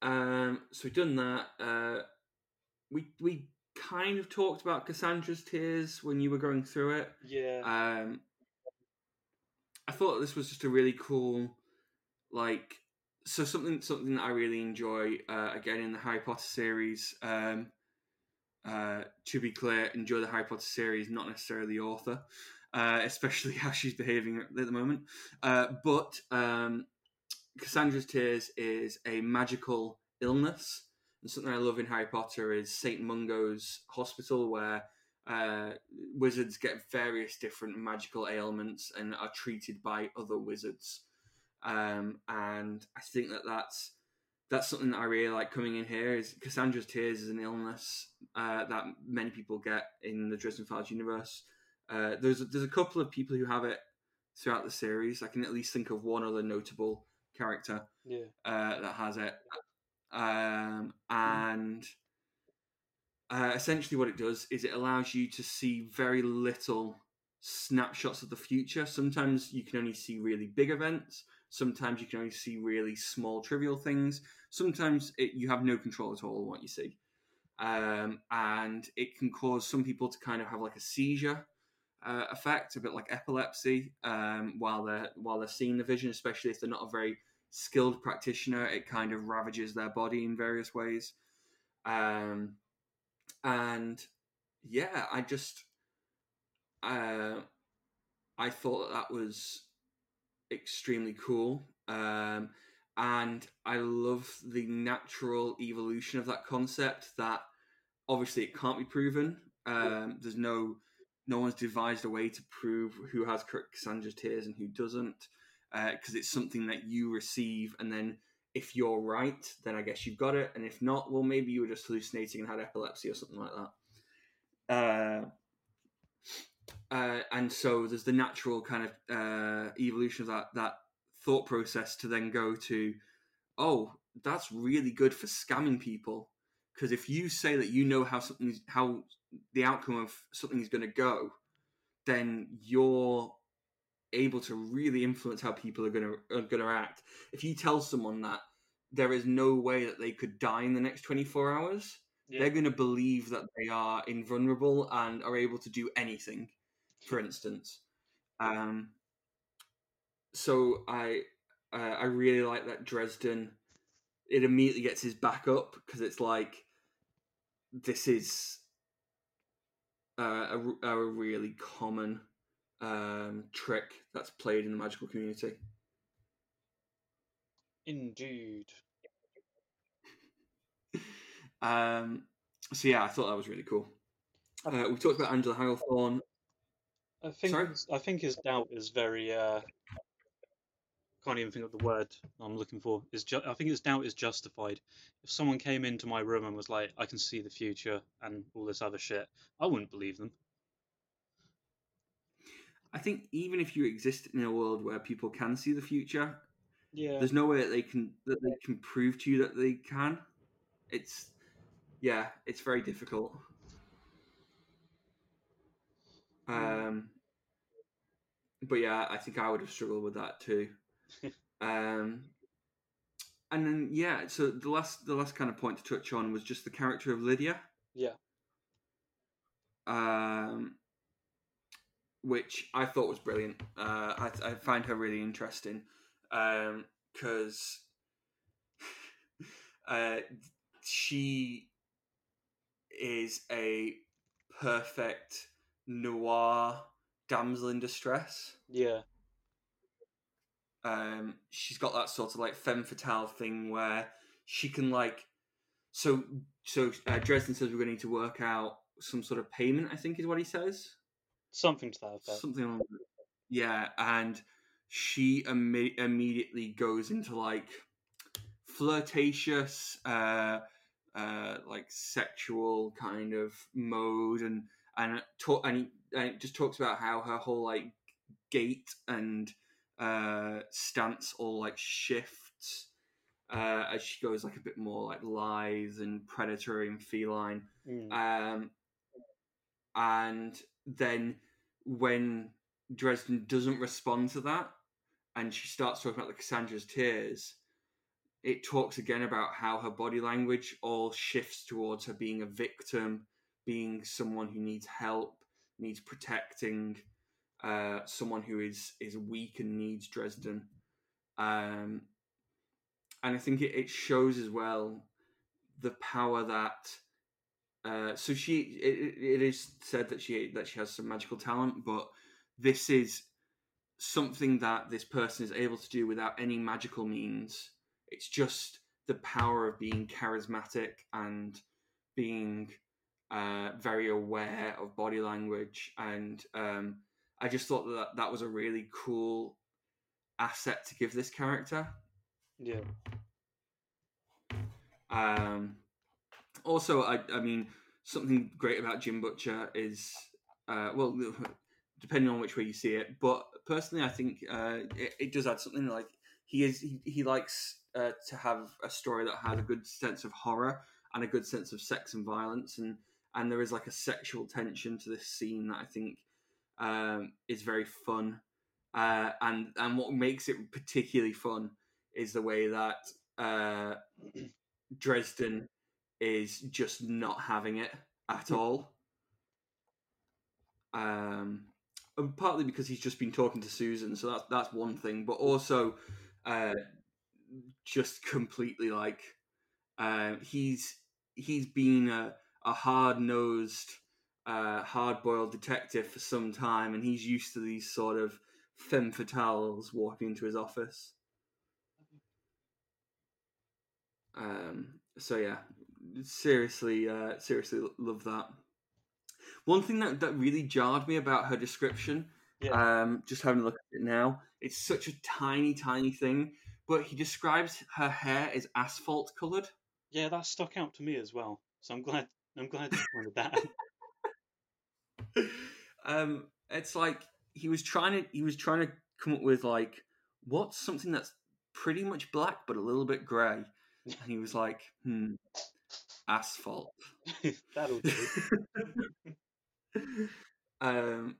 Um, so we've done that. Uh, we we kind of talked about Cassandra's tears when you were going through it. yeah. Um, I thought this was just a really cool, like, so something something that I really enjoy. Uh, again, in the Harry Potter series. Um, uh, to be clear, enjoy the Harry Potter series, not necessarily the author, uh, especially how she's behaving at the moment. Uh, but um, Cassandra's Tears is a magical illness. And something I love in Harry Potter is St. Mungo's hospital, where uh, wizards get various different magical ailments and are treated by other wizards. Um, and I think that that's that's something that I really like coming in here. Is Cassandra's Tears is an illness uh, that many people get in the Dresden Files universe. Uh, there's there's a couple of people who have it throughout the series. I can at least think of one other notable character yeah. uh, that has it. Um, and uh, essentially, what it does is it allows you to see very little snapshots of the future. Sometimes you can only see really big events. Sometimes you can only see really small, trivial things. Sometimes it, you have no control at all on what you see. Um, and it can cause some people to kind of have like a seizure uh, effect, a bit like epilepsy, um, while they're while they're seeing the vision, especially if they're not a very skilled practitioner. It kind of ravages their body in various ways. Um, and yeah, I just uh, I thought that, that was extremely cool. Um, and I love the natural evolution of that concept. That obviously it can't be proven. Um, there's no no one's devised a way to prove who has Cassandra's tears and who doesn't, because uh, it's something that you receive, and then if you're right, then I guess you've got it, and if not, well, maybe you were just hallucinating and had epilepsy or something like that. Uh, uh, and so there's the natural kind of uh, evolution of that that thought process to then go to, oh, that's really good for scamming people because if you say that you know how something how the outcome of something is going to go, then you're able to really influence how people are going to are going to act. If you tell someone that there is no way that they could die in the next 24 hours, Yeah. they're going to believe that they are invulnerable and are able to do anything. For instance, um, so I uh, I really like that Dresden. It immediately gets his back up because it's like this is uh, a, a really common um, trick that's played in the magical community. Indeed. Um, so yeah, I thought that was really cool. Uh, we talked about Angela Hagglethorn. I think Sorry? I think his doubt is very uh can't even think of the word I'm looking for. Is ju- I think his doubt is justified. If someone came into my room and was like, "I can see the future" and all this other shit, I wouldn't believe them. I think even if you exist in a world where people can see the future, Yeah. There's no way that they can that they can prove to you that they can. It's yeah, it's very difficult. Um, but yeah, I think I would have struggled with that too. um, and then yeah, so the last the last kind of point to touch on was just the character of Lydia. Yeah. Um, which I thought was brilliant. Uh, I, I find her really interesting because uh, she is a perfect noir damsel in distress. Yeah. Um, she's got that sort of like femme fatale thing where she can like, so so uh, Dresden says we're going to need to work out some sort of payment. I think is what he says. Something to that effect. Something along. Yeah, and she imme- immediately goes into like flirtatious, uh, uh, like sexual kind of mode, and and talk and, he, and it just talks about how her whole like gait and uh, stance all like shifts uh, as she goes like a bit more like lithe and predatory and feline. Mm. Um, and then when Dresden doesn't respond to that, and she starts talking about the Cassandra's tears, it talks again about how her body language all shifts towards her being a victim, being someone who needs help, needs protecting, uh, someone who is is weak and needs Dresden. Um, and I think it, it shows as well the power that uh, so she it, it is said that she that she has some magical talent, but this is something that this person is able to do without any magical means. It's just the power of being charismatic and being uh, very aware of body language, and um, I just thought that that was a really cool asset to give this character. Yeah. Um, also, I, I mean, something great about Jim Butcher is, uh, well, depending on which way you see it, but personally, I think uh, it, it does add something like he is he, he likes uh, to have a story that has a good sense of horror and a good sense of sex and violence, and and there is like a sexual tension to this scene that I think um, is very fun, uh, and and what makes it particularly fun is the way that uh, Dresden is just not having it at all. Um, and partly because he's just been talking to Susan, so that's that's one thing. But also, uh, just completely like uh, he's he's been a, a hard nosed, uh, hard boiled detective for some time, and he's used to these sort of femme fatales walking into his office. Um, so yeah, seriously, uh, seriously love that. One thing that, that really jarred me about her description, Yeah. um, just having a look at it now, it's such a tiny, tiny thing, but he describes her hair as asphalt coloured. Yeah, that stuck out to me as well. So I'm glad I'm glad you pointed that um, it's like he was trying to he was trying to come up with like what's something that's pretty much black but a little bit grey, and he was like, hmm, asphalt. That'll do. um,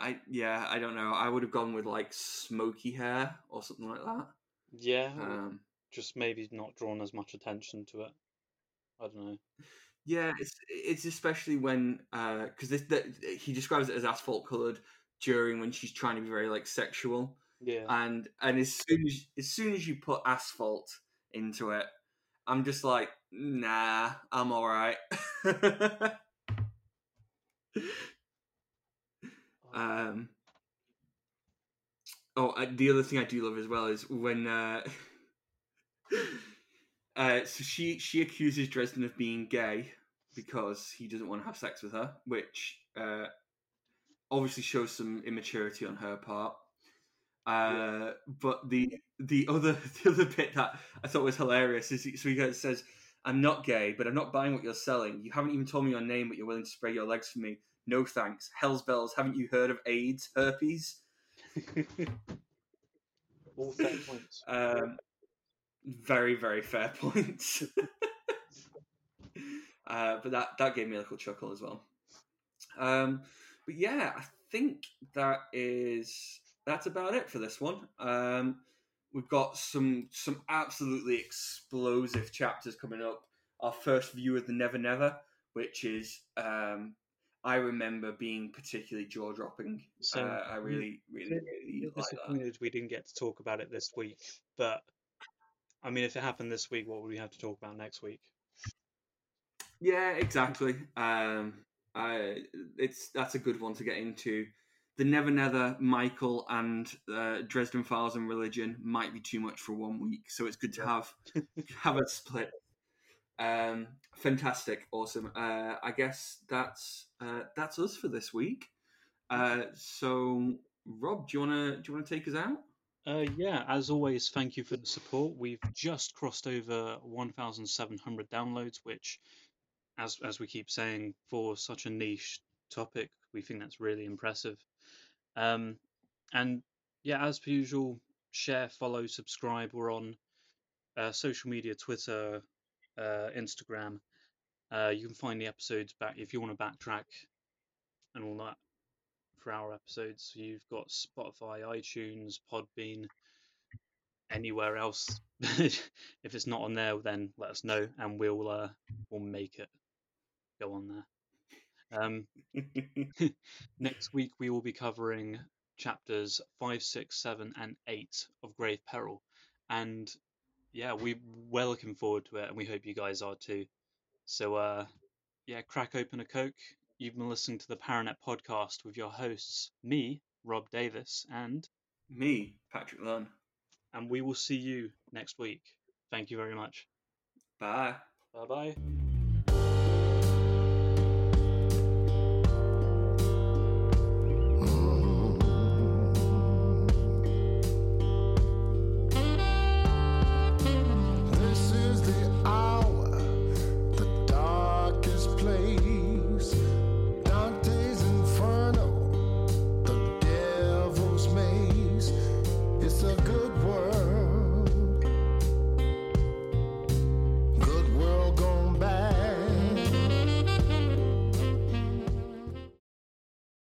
I yeah, I don't know. I would have gone with like smoky hair or something like that. Yeah, Um, just maybe not drawn as much attention to it. I don't know. yeah, it's it's especially when because this that he describes it as asphalt colored during when she's trying to be very like sexual. Yeah. and and as soon as as soon as you put asphalt into it, I'm just like, nah, I'm all right. um. Oh, uh, the other thing I do love as well is when uh, uh, so she she accuses Dresden of being gay because he doesn't want to have sex with her, which uh, obviously shows some immaturity on her part. Uh, But the the other the other bit that I thought was hilarious is so he says, "I'm not gay, but I'm not buying what you're selling. You haven't even told me your name, but you're willing to spray your legs for me. No thanks. Hell's bells. Haven't you heard of AIDS, herpes?" All fair points. Um, very, very fair points. uh, but that that gave me a little chuckle as well. Um, but yeah, I think that is that's about it for this one. Um, we've got some some absolutely explosive chapters coming up. Our first view of the Never Never, which is um, I remember being particularly jaw dropping. So uh, I really, really, really Bit like disappointed we didn't get to talk about it this week, but I mean, if it happened this week, what would we have to talk about next week? Yeah, exactly. Um, I, it's that's a good one to get into. The Never Never, Michael, and uh, Dresden Files and Religion might be too much for one week, so it's good to Yeah. have have a split. Um, fantastic, awesome. Uh, I guess that's uh, that's us for this week. Uh, so, Robb, do you wanna do you wanna take us out? Uh, yeah, as always, thank you for the support. We've just crossed over 1,700 downloads, which, as as we keep saying, for such a niche topic, we think that's really impressive. Um, and yeah, as per usual, share, follow, subscribe. We're on uh, social media, Twitter, uh, Instagram. Uh, you can find the episodes back if you want to backtrack and all that for our episodes. You've got Spotify, iTunes, Podbean, anywhere else. if it's not on there, then let us know and we'll uh, we'll make it go on there. Um, next week we will be covering chapters five, six, seven, and eight of Grave Peril, and yeah, we we're looking forward to it, and we hope you guys are too. So uh, yeah, crack open a coke. You've been listening to the Paranet podcast with your hosts, me, Robb Davis, and Me, Patrick Lunn. and we will see you next week. Thank you very much. Bye. Bye bye.